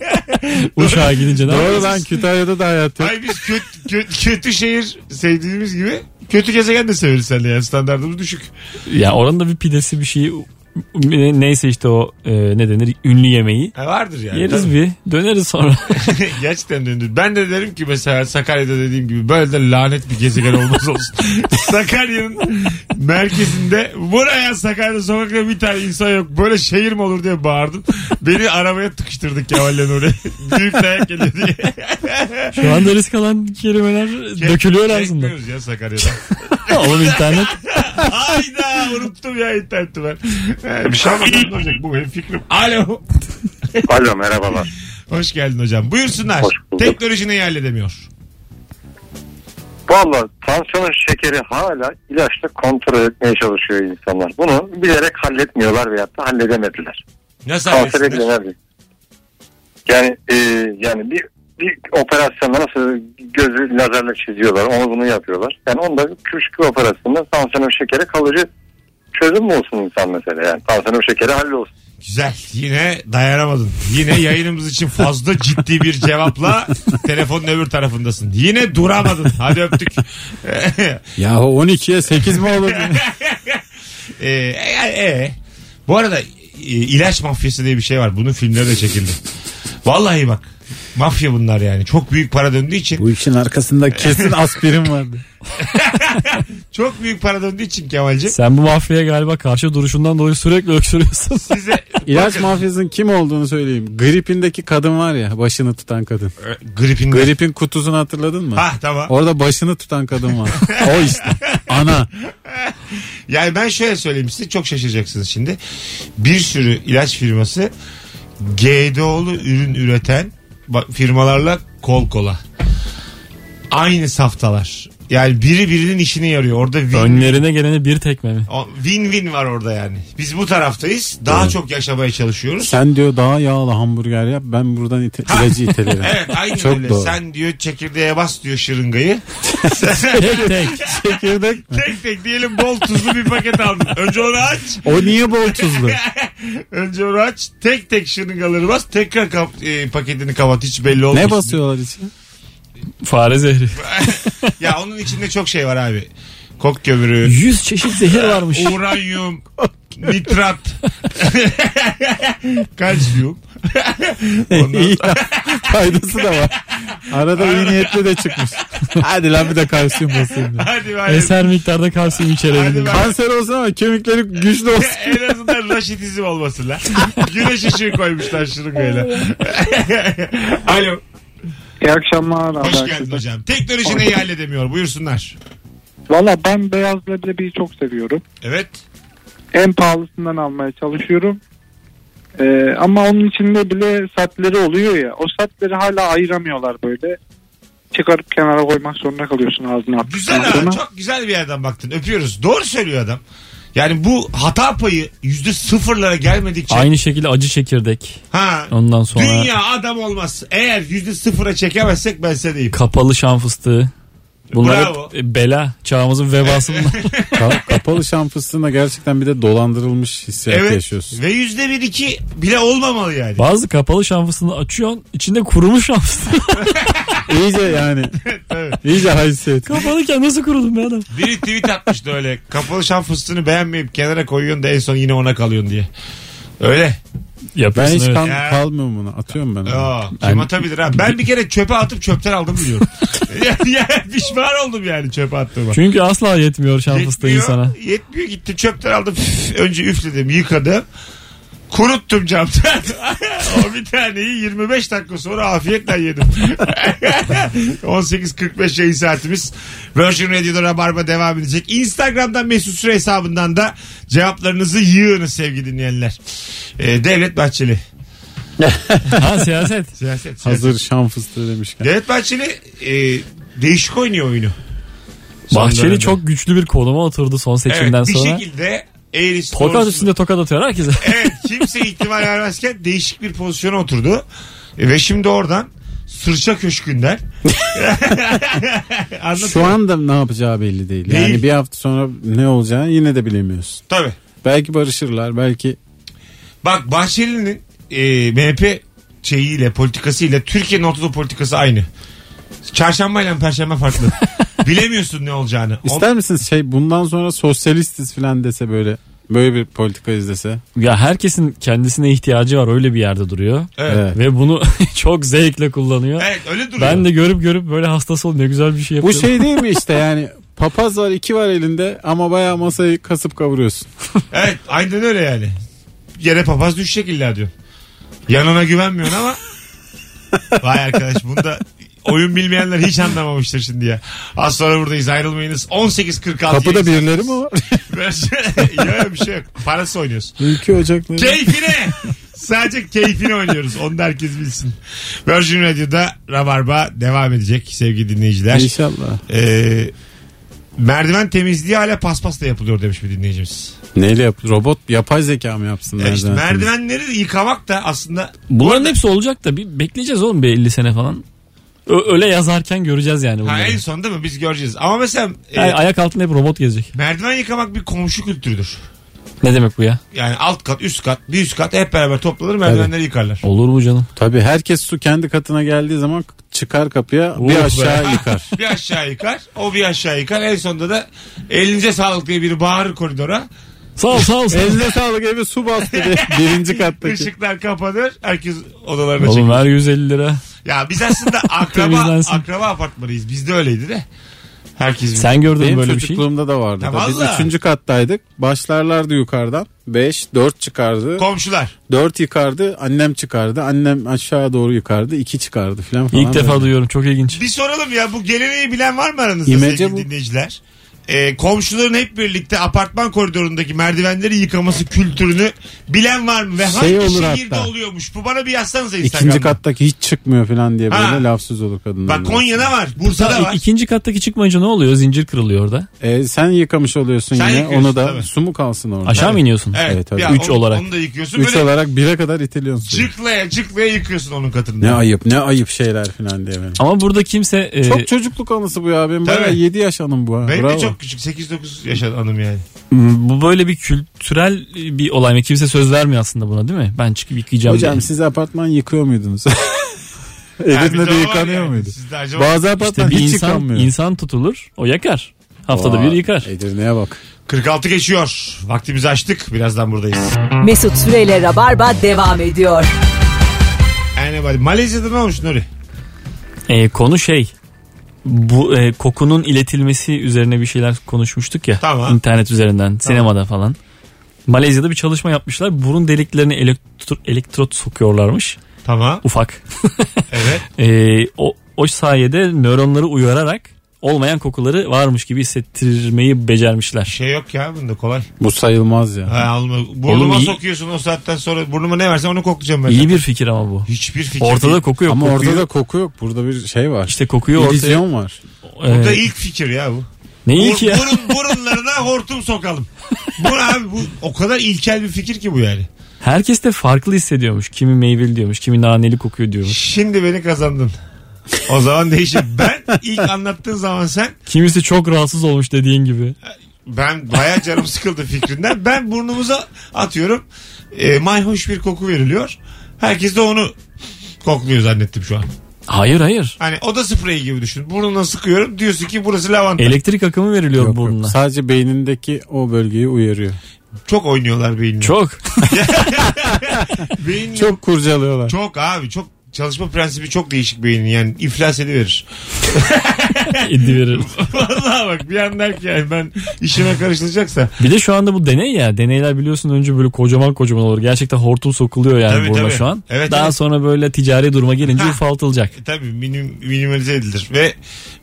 Uşağa gidince ne Doğru lan Kütahya'da da hayat yok. Ay biz kötü, kötü, kötü şehir sevdiğimiz gibi kötü gezegen de severiz seninle yani standartımız düşük. Ya oranın da bir pidesi bir şey neyse işte o e, ne denir ünlü yemeği. Ha, vardır yani. Yeriz bir döneriz sonra. Gerçekten döndü. Ben de derim ki mesela Sakarya'da dediğim gibi böyle de lanet bir gezegen olmaz olsun. Sakarya'nın merkezinde buraya Sakarya'da sokakta bir tane insan yok. Böyle şehir mi olur diye bağırdım. Beni arabaya tıkıştırdık Kemal'le oraya. Büyük dayak geliyor diye. Şu anda risk alan kelimeler dökülüyor ağzında. Çekmiyoruz ya Sakarya'da. Oğlum internet. Hayda unuttum ya interneti ben. Ee, bir şey ne olacak bu benim fikrim. Alo. Alo merhabalar. Hoş geldin hocam. Buyursunlar. Hoş bulduk. Teknoloji neyi halledemiyor? Valla tansiyon şekeri hala ilaçla kontrol etmeye çalışıyor insanlar. Bunu bilerek halletmiyorlar veyahut da halledemediler. Nasıl Kanser halletsinler? Yani e, yani bir bir operasyonda nasıl gözü lazerle çiziyorlar onu bunu yapıyorlar. Yani onda küçük bir operasyonda tansiyon şekeri kalıcı çözüm mü olsun insan mesela yani tansiyon şekeri hallolsun. Güzel. Yine dayanamadın. Yine yayınımız için fazla ciddi bir cevapla telefonun öbür tarafındasın. Yine duramadın. Hadi öptük. Yahu 12'ye 8 mi olur? e, e, e. Bu arada e, ilaç mafyası diye bir şey var. Bunun filmleri de çekildi. Vallahi bak. Mafya bunlar yani. Çok büyük para döndüğü için. Bu işin arkasında kesin aspirin vardı. Çok büyük para döndüğü için Kemal'ci. Sen bu mafyaya galiba karşı duruşundan dolayı sürekli öksürüyorsun. Size İlaç mafyasının kim olduğunu söyleyeyim. Gripindeki kadın var ya başını tutan kadın. gripin Gripin kutusunu hatırladın mı? Ha tamam. Orada başını tutan kadın var. o işte. Ana. Yani ben şöyle söyleyeyim size çok şaşıracaksınız şimdi. Bir sürü ilaç firması GDO'lu ürün üreten firmalarla kol kola. Aynı saftalar. Yani biri birinin işine yarıyor. Orada win, Önlerine geleni bir tekme mi? o- win-win var orada yani. Biz bu taraftayız. Daha çok yaşamaya çalışıyoruz. Sen diyor daha yağlı hamburger yap ben buradan ite, ilacı itelerim. Evet aynı Çok öyle. doğru. Sen diyor çekirdeğe bas diyor şırıngayı. Tek tek. Çekirdek tek tek diyelim bol tuzlu bir paket aldın. Önce onu aç. O niye bol tuzlu? Önce onu aç. Tek tek şırıngaları bas. Tekrar kap- e, paketini kapat. Hiç belli olmasın. ne basıyorlar içine? Fare zehri. ya onun içinde çok şey var abi. Kok kömürü, Yüz çeşit zehir varmış. uranyum, nitrat, kalsiyum. Ondan ya. Faydası da var. Arada iyi niyetli de çıkmış. Hadi lan bir de kalsiyum basayım. Hadi bari. Eser miktarda kalsiyum içerebilir. Kanser olsun ama kemikleri güçlü olsun. en azından raşitizm olmasın lan. Güneş ışığı koymuşlar şırıngayla. Alo. İyi akşamlar. Hoş geldin hocam. Teknoloji neyi halledemiyor? Buyursunlar. Valla ben beyaz leblebiyi çok seviyorum. Evet. En pahalısından almaya çalışıyorum. Ee, ama onun içinde bile satları oluyor ya. O satları hala ayıramıyorlar böyle. Çıkarıp kenara koymak zorunda kalıyorsun ağzına Güzel ha. sonra. Çok güzel bir yerden baktın. Öpüyoruz. Doğru söylüyor adam. Yani bu hata payı yüzde sıfırlara gelmedikçe Aynı şekilde acı çekirdek. ha, Ondan sonra dünya adam olmaz. Eğer yüzde sıfıra çekemezsek ben size kapalı şan fıstığı. Bunlar Bravo. hep e, bela. Çağımızın vebası bunlar. Ka- kapalı şan fıstığında gerçekten bir de dolandırılmış hissiyat Evet. yaşıyorsun. Ve yüzde bir iki bile olmamalı yani. Bazı kapalı şanfısını açıyorsun. içinde kurumuş şanfısı. İyice yani. Evet. iyice haysiyet. Kapalıyken nasıl kurudun be adam? Biri tweet atmıştı öyle. Kapalı şan fıstığını beğenmeyip kenara koyuyorsun da en son yine ona kalıyorsun diye. Öyle. Ben Yapıyorsun hiç evet. kal- Ya. kalmıyorum buna. Atıyorum ben. Aa, kim Ben- atabilir ha? Ben bir kere çöpe atıp çöpten aldım biliyorum. yani, yani pişman oldum yani çöpe attığıma. Çünkü asla yetmiyor şan fıstığı Yetmiyor, insana. Yetmiyor gitti çöpten aldım. Önce üfledim yıkadım. Kuruttum camdan. o bir taneyi 25 dakika sonra afiyetle yedim. 18.45 yayın saatimiz. Virgin Radio'da Rabarba devam edecek. Instagram'dan Mesut Süre hesabından da cevaplarınızı yığınız sevgili dinleyenler. Ee, Devlet Bahçeli. Ha siyaset. Siyaset, siyaset. Hazır şan fıstığı demişken. Devlet Bahçeli e, değişik oynuyor oyunu. Son Bahçeli dönemde. çok güçlü bir konuma oturdu son seçimden evet, bir sonra. şekilde eğrisi Tokat doğrusu- üstünde tokat atıyor herkese. Evet kimse ihtimal vermezken değişik bir pozisyona oturdu. Ve şimdi oradan sırça köşkünden. Şu anda ne yapacağı belli değil. Yani Değil. bir hafta sonra ne olacağını yine de bilemiyorsun. Tabii. Belki barışırlar, belki Bak Bahçeli'nin e, MHP şeyiyle politikasıyla Türkiye'nin ortada politikası aynı. Çarşamba ile perşembe farklı. Bilemiyorsun ne olacağını. O- ister misiniz şey bundan sonra sosyalistiz falan dese böyle böyle bir politika izlese. ya herkesin kendisine ihtiyacı var öyle bir yerde duruyor. Evet. Evet. Ve bunu çok zevkle kullanıyor. Evet öyle duruyor. Ben de görüp görüp böyle hastası ol ne güzel bir şey Bu yapıyor. şey değil mi işte yani papaz var iki var elinde ama bayağı masayı kasıp kavuruyorsun. Evet aynen öyle yani. Yere papaz düşecek illa diyor. Yanına güvenmiyorsun ama vay arkadaş bunda oyun bilmeyenler hiç anlamamıştır şimdi ya. Az sonra buradayız ayrılmayınız. 18.46 Kapıda yayın birileri mi var? yok bir şey yok. Parası oynuyoruz. Ülke ocakları. Keyfine. Sadece keyfini oynuyoruz. Onu da herkes bilsin. Virgin Radio'da Rabarba devam edecek sevgili dinleyiciler. İnşallah. Ee, merdiven temizliği hala paspasla yapılıyor demiş bir dinleyicimiz. Neyle yap? Robot yapay zeka mı yapsın? Ya işte merdivenleri yıkamak da aslında Bunların hepsi olacak da bir bekleyeceğiz oğlum bir 50 sene falan. Ö- öyle yazarken göreceğiz yani ha, en son değil mi biz göreceğiz. Ama mesela e, Yani ayak altında hep robot gezecek. merdiven yıkamak bir komşu kültürüdür. Ne demek bu ya? Yani alt kat, üst kat, bir üst kat hep beraber toplanır merdivenleri yıkarlar. Olur mu canım? Tabii herkes su kendi katına geldiği zaman çıkar kapıya bir be. aşağı yıkar. bir aşağı yıkar, o bir aşağı yıkar. En sonunda da elinize sağlık diye biri bağırır koridora. Sağ ol sağ ol. Sağ ol. Eline sağlık evi su bastı diye birinci kattaki. Işıklar kapanır, herkes odalarına Oğlum çekilir. ver 150 lira. Ya biz aslında akraba Temizlensin. akraba apartmanıyız. Bizde öyleydi de. Herkes Sen gördün mü Benim böyle bir şey? çocukluğumda da vardı. Ya da. Biz vallahi. üçüncü kattaydık. Başlarlardı yukarıdan. Beş, dört çıkardı. komşular. Dört yıkardı. Annem çıkardı. Annem aşağı doğru yıkardı. iki çıkardı falan falan. İlk defa böyle. duyuyorum çok ilginç. Bir soralım ya bu geleneği bilen var mı aranızda İmece sevgili bu. dinleyiciler? Ee, komşuların hep birlikte apartman koridorundaki merdivenleri yıkaması kültürünü bilen var mı? Ve hangi Şey olur şehirde hatta. oluyormuş? Bu bana bir yazsanıza Instagram'da. İkinci kattaki hiç çıkmıyor falan diye böyle Ha. lafsız olur kadınlar. Bak Konya'da var. Bursa'da var. İkinci kattaki çıkmayınca ne oluyor? Zincir kırılıyor orada. E, sen yıkamış oluyorsun Sen yine. yıkıyorsun, Onu da tabii. su mu kalsın orada? Aşağı mı iniyorsun? Evet. Evet, tabii. Ya Üç onu- olarak. Onu da yıkıyorsun. Üç Böyle olarak bire kadar itiliyorsun. suyu. cıklaya cıklaya yıkıyorsun onun katında. Ne ayıp ne ayıp şeyler falan diye benim. Ama burada kimse e, Çok çocukluk anısı bu ya. Benim Tabii. bayağı 7 yaş anım bu ha. Benim Bravo. de çok küçük 8-9 yaş anım yani. bu böyle bir kültürel bir olay mı? Kimse söz vermiyor aslında buna değil mi? Ben çıkıp yıkayacağım Hocam diye. siz apartman yıkıyor muydunuz? Bir Edirne'de var yıkanıyor yani. muydu? Sizde acaba... Bazı apartman İşte bir hiç insan, yıkanmıyor. insan tutulur o yakar. Haftada bir Vay, yıkar. Edirne'ye bak. 46 geçiyor. Vaktimizi açtık. Birazdan buradayız. Mesut Süreyle Rabarba devam ediyor. Anybody. Malezya'da ne olmuş Nuri? E, konu şey bu e, kokunun iletilmesi üzerine bir şeyler konuşmuştuk ya Tamam. internet üzerinden sinemada falan. Malezya'da bir çalışma yapmışlar. Burun deliklerine elektro, elektrot sokuyorlarmış. Tamam. Ufak. Evet. E, o, o sayede nöronları uyararak olmayan kokuları varmış gibi hissettirmeyi becermişler. Şey yok ya bunda kolay. Bu sayılmaz ya. Ha, alma. Burnuma Oğlum iyi- sokuyorsun o saatten sonra burnuma ne versen onu koklayacağım ben. İyi bir fikir ama bu. Hiçbir fikir Ortada değil. koku yok. Ama kokuyu- orada da koku yok. Burada bir şey var. işte kokuyu ortaya. İllüzyon var. Bu da ilk fikir ya bu. ne iyi Bur- ki ya. burun, burunlarına hortum sokalım. Bu abi bu o kadar ilkel bir fikir ki bu yani. Herkes de farklı hissediyormuş. Kimi meyveli diyormuş, kimi naneli kokuyor diyormuş. Şimdi beni kazandın. O zaman değişir. Ben ilk anlattığın zaman sen Kimisi çok rahatsız olmuş dediğin gibi. ben bayağı canım sıkıldı fikrinden. Ben burnumuza atıyorum. E, mayhoş bir koku veriliyor. Herkes de onu kokluyor zannettim şu an. Hayır hayır. Hani oda spreyi gibi düşün. Burnuna sıkıyorum. Diyorsun ki burası lavanta. Elektrik akımı veriliyor Yok, yok. burnuna. Sadece beynindeki o bölgeyi uyarıyor. Çok oynuyorlar beyinle. Çok. Beyin çok. Çok kurcalıyorlar. çok abi çok çalışma prensibi çok değişik beynin yani iflas ediverir. İddi verir. Vallahi bak bir an der ki yani ben işime karışılacaksa. Bir de şu anda bu deney ya. Deneyler biliyorsun önce böyle kocaman kocaman olur. Gerçekten hortum sokuluyor yani Tabii, buruna tabii. şu an. Evet, Daha evet. sonra böyle ticari duruma gelince Ha. ufaltılacak. E, tabii minim, minimalize edilir ve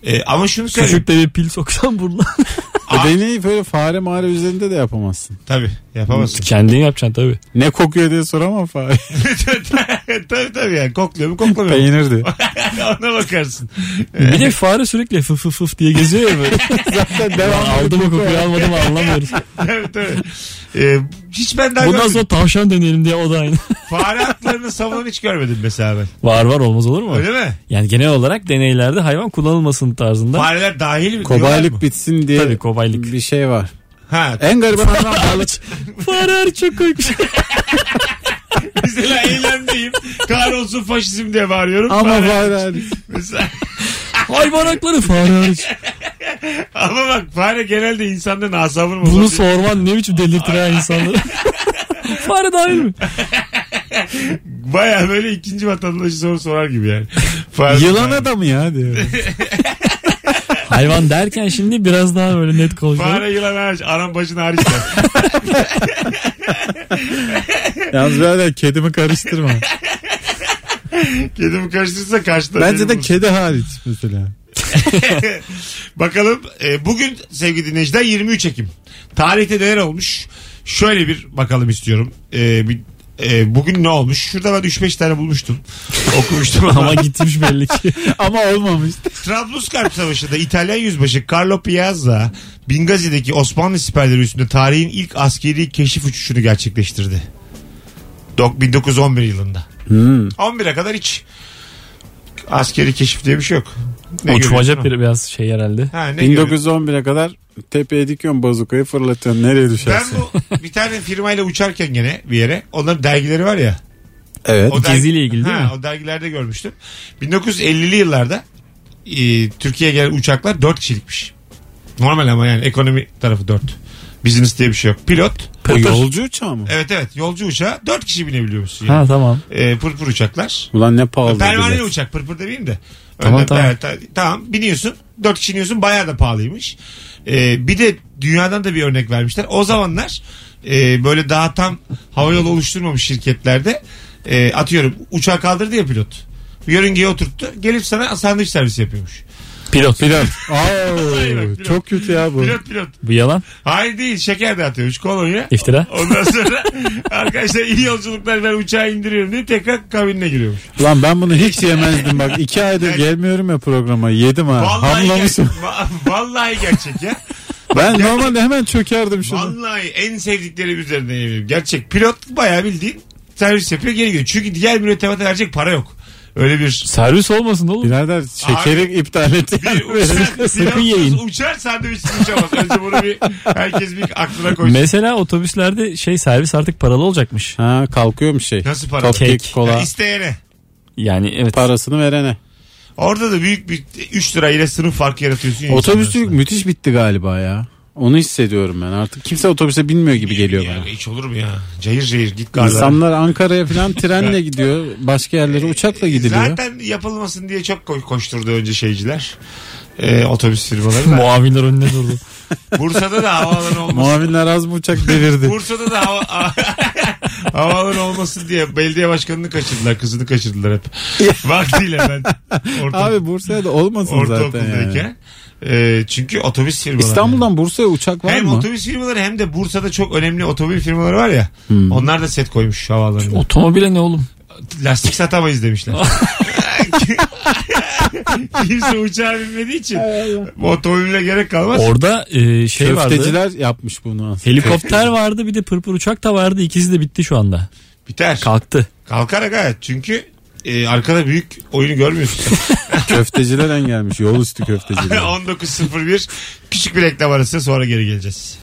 e, ama şunu söyleyeyim. Küçük de bir pil soksan burnuna. E deneyi böyle fare mağara üzerinde de yapamazsın. Tabii yapamazsın. Kendin yapacaksın tabii. Ne kokuyor diye soramam fare. tabii tabii yani kokluyor mu koklamıyor mu? Peynir diyor. Ona bakarsın. Bir de fare sürekli fıf fıf fıf diye geziyor ya böyle. Zaten devam aldı mı kokuyu almadı mı anlamıyoruz. tabii tabii. E, hiç ben daha Bundan görmedim. sonra tavşan deneyelim diye o da aynı. Fare haklarını savunan hiç görmedim mesela ben. Var var olmaz olur mu? Öyle mi? Yani genel olarak deneylerde hayvan kullanılmasın tarzında. Fareler dahil mi? diyorlar mı? Kobaylık bitsin diye Tabii kobaylık. bir şey var. Ha, En gariban hayvan balık. Fare çok koymuş. Mesela eğlendiğim kahrolsun faşizm diye bağırıyorum. Ama Fare- hariç. Mesela, Hayvan hakları fare hariç. ama bak fare genelde insanların asabını Bunu bozan- sorman ne biçim delirtir ha insanları. fare dahil mi? Baya böyle ikinci vatandaşı soru sorar gibi yani. Fare, Yılan adamı ya diyor. Hayvan derken şimdi biraz daha böyle net konuşalım. Fare yılan hariç. Anam başına hariç. der. Yalnız birader kedimi karıştırma. Kedimi karıştırırsa karşıda. Bence de kedi hariç mesela. Bakalım e, bugün sevgili dinleyiciler 23 Ekim. Tarihte neler olmuş? Şöyle bir bakalım istiyorum. E, bir, e, bugün ne olmuş? Şurada ben 3-5 tane bulmuştum. Okumuştum ama. Ama gitmiş belli ki. Ama olmamış. Trablusgarp Savaşı'nda İtalyan yüzbaşı Carlo Piazza Bingazi'deki Osmanlı siperleri üstünde tarihin ilk askeri keşif uçuşunu gerçekleştirdi. Dok- 1911 yılında. Hmm. 11'e kadar hiç askeri keşif diye bir şey yok. Ne Uçmaca görüyorsun? bir biraz şey herhalde. Ha, ne görüyorsun? 1911'e kadar tepeye dikiyorsun bazukayı fırlatıyorsun. Nereye Ben düşersin? bu bir tane firmayla uçarken gene bir yere onların dergileri var ya. Evet. O dergi- Geziyle ilgili değil ha, mi? O dergilerde görmüştüm. 1950'li yıllarda e, Türkiye'ye gelen uçaklar 4 kişilikmiş. Normal ama yani ekonomi tarafı 4. Business diye bir şey yok. Pilot. O yolcu uçağı mı? Evet evet yolcu uçağı 4 kişi binebiliyormuşsun. Yani. Ha tamam. E, pırpır uçaklar. Ulan ne pahalı. Pervaneli bilet. uçak pırpır demeyeyim de. Tamam, Önden- tamam. evet, ta- tamam biniyorsun. 4 kişi iniyorsun bayağı da pahalıymış. E, bir de dünyadan da bir örnek vermişler. O zamanlar e, böyle daha tam havayolu oluşturmamış şirketlerde e, atıyorum uçağı kaldırdı ya pilot. Yörüngeye oturttu. Gelip sana sandviç servisi yapıyormuş. Pilot. Pilot. Pilot. çok kötü ya bu. Pilot pilot. Bu yalan. Hayır değil şeker dağıtıyormuş kolonya. İftira. Ondan sonra arkadaşlar iyi yolculuklar ben uçağı indiriyorum diye tekrar kabinine giriyormuş. Ulan ben bunu hiç yemezdim bak. iki aydır gelmiyorum ya programa. Yedim ha. Vallahi, Hamlamışım. ger- Va- vallahi gerçek ya. Ben normalde hemen çökerdim şunu. Vallahi en sevdiklerim üzerine eminim. Gerçek. Pilot bayağı bildiğin servis yapıyor geri gidiyor. Çünkü diğer mürettebata verecek para yok. Öyle bir Servis olmasın oğlum. Birader şekeri iptal et. bir uçak, Sakın yiyin. uçar sandviçsiz uçamaz. Önce bunu bir herkes bir aklına koysun. Mesela otobüslerde şey servis artık paralı olacakmış. Ha kalkıyormuş şey. Nasıl para? Top Kek. kek, kola. Ya isteyene. Yani evet. Parasını verene. Orada da büyük bir 3 lira ile sınıf farkı yaratıyorsun. ya Otobüsçülük müthiş bitti galiba ya. Onu hissediyorum ben. Artık kimse otobüse binmiyor gibi geliyor Ya, bana. Hiç olur mu ya? Cayır cayır git garlara. İnsanlar Ankara'ya falan trenle gidiyor. Başka yerlere uçakla gidiliyor. Zaten yapılmasın diye çok ko- koşturdu önce şeyciler. Ee, otobüs firmaları da. Muavinler önüne durdu. Bursa'da da havaalanı olmasın. Muavinler az mı uçak devirdi. Bursa'da da hava, havaalanı olmasın diye belediye başkanını kaçırdılar. Kızını kaçırdılar hep. Vaktiyle ben orta, Abi Bursa'ya da olmasın zaten yani. Ee, çünkü otobüs firmaları. İstanbul'dan Bursa'ya uçak var hem mı? otobüs firmaları hem de Bursa'da çok önemli otomobil firmaları var ya. Hmm. Onlar da set koymuş havaalanına. Otomobile ne oğlum? Lastik satamayız demişler. Kimse uçağa binmediği için otomobile gerek kalmaz. Orada e, şey vardı. Köfteciler yapmış bunu aslında. Helikopter vardı bir de pırpır uçak da vardı. İkisi de bitti şu anda. Biter. Kalktı. Kalkar gayet çünkü e, arkada büyük oyunu görmüyorsun. Köfteciler en gelmiş. Yol üstü köfteciler. 19.01 küçük bir reklam arası sonra geri geleceğiz.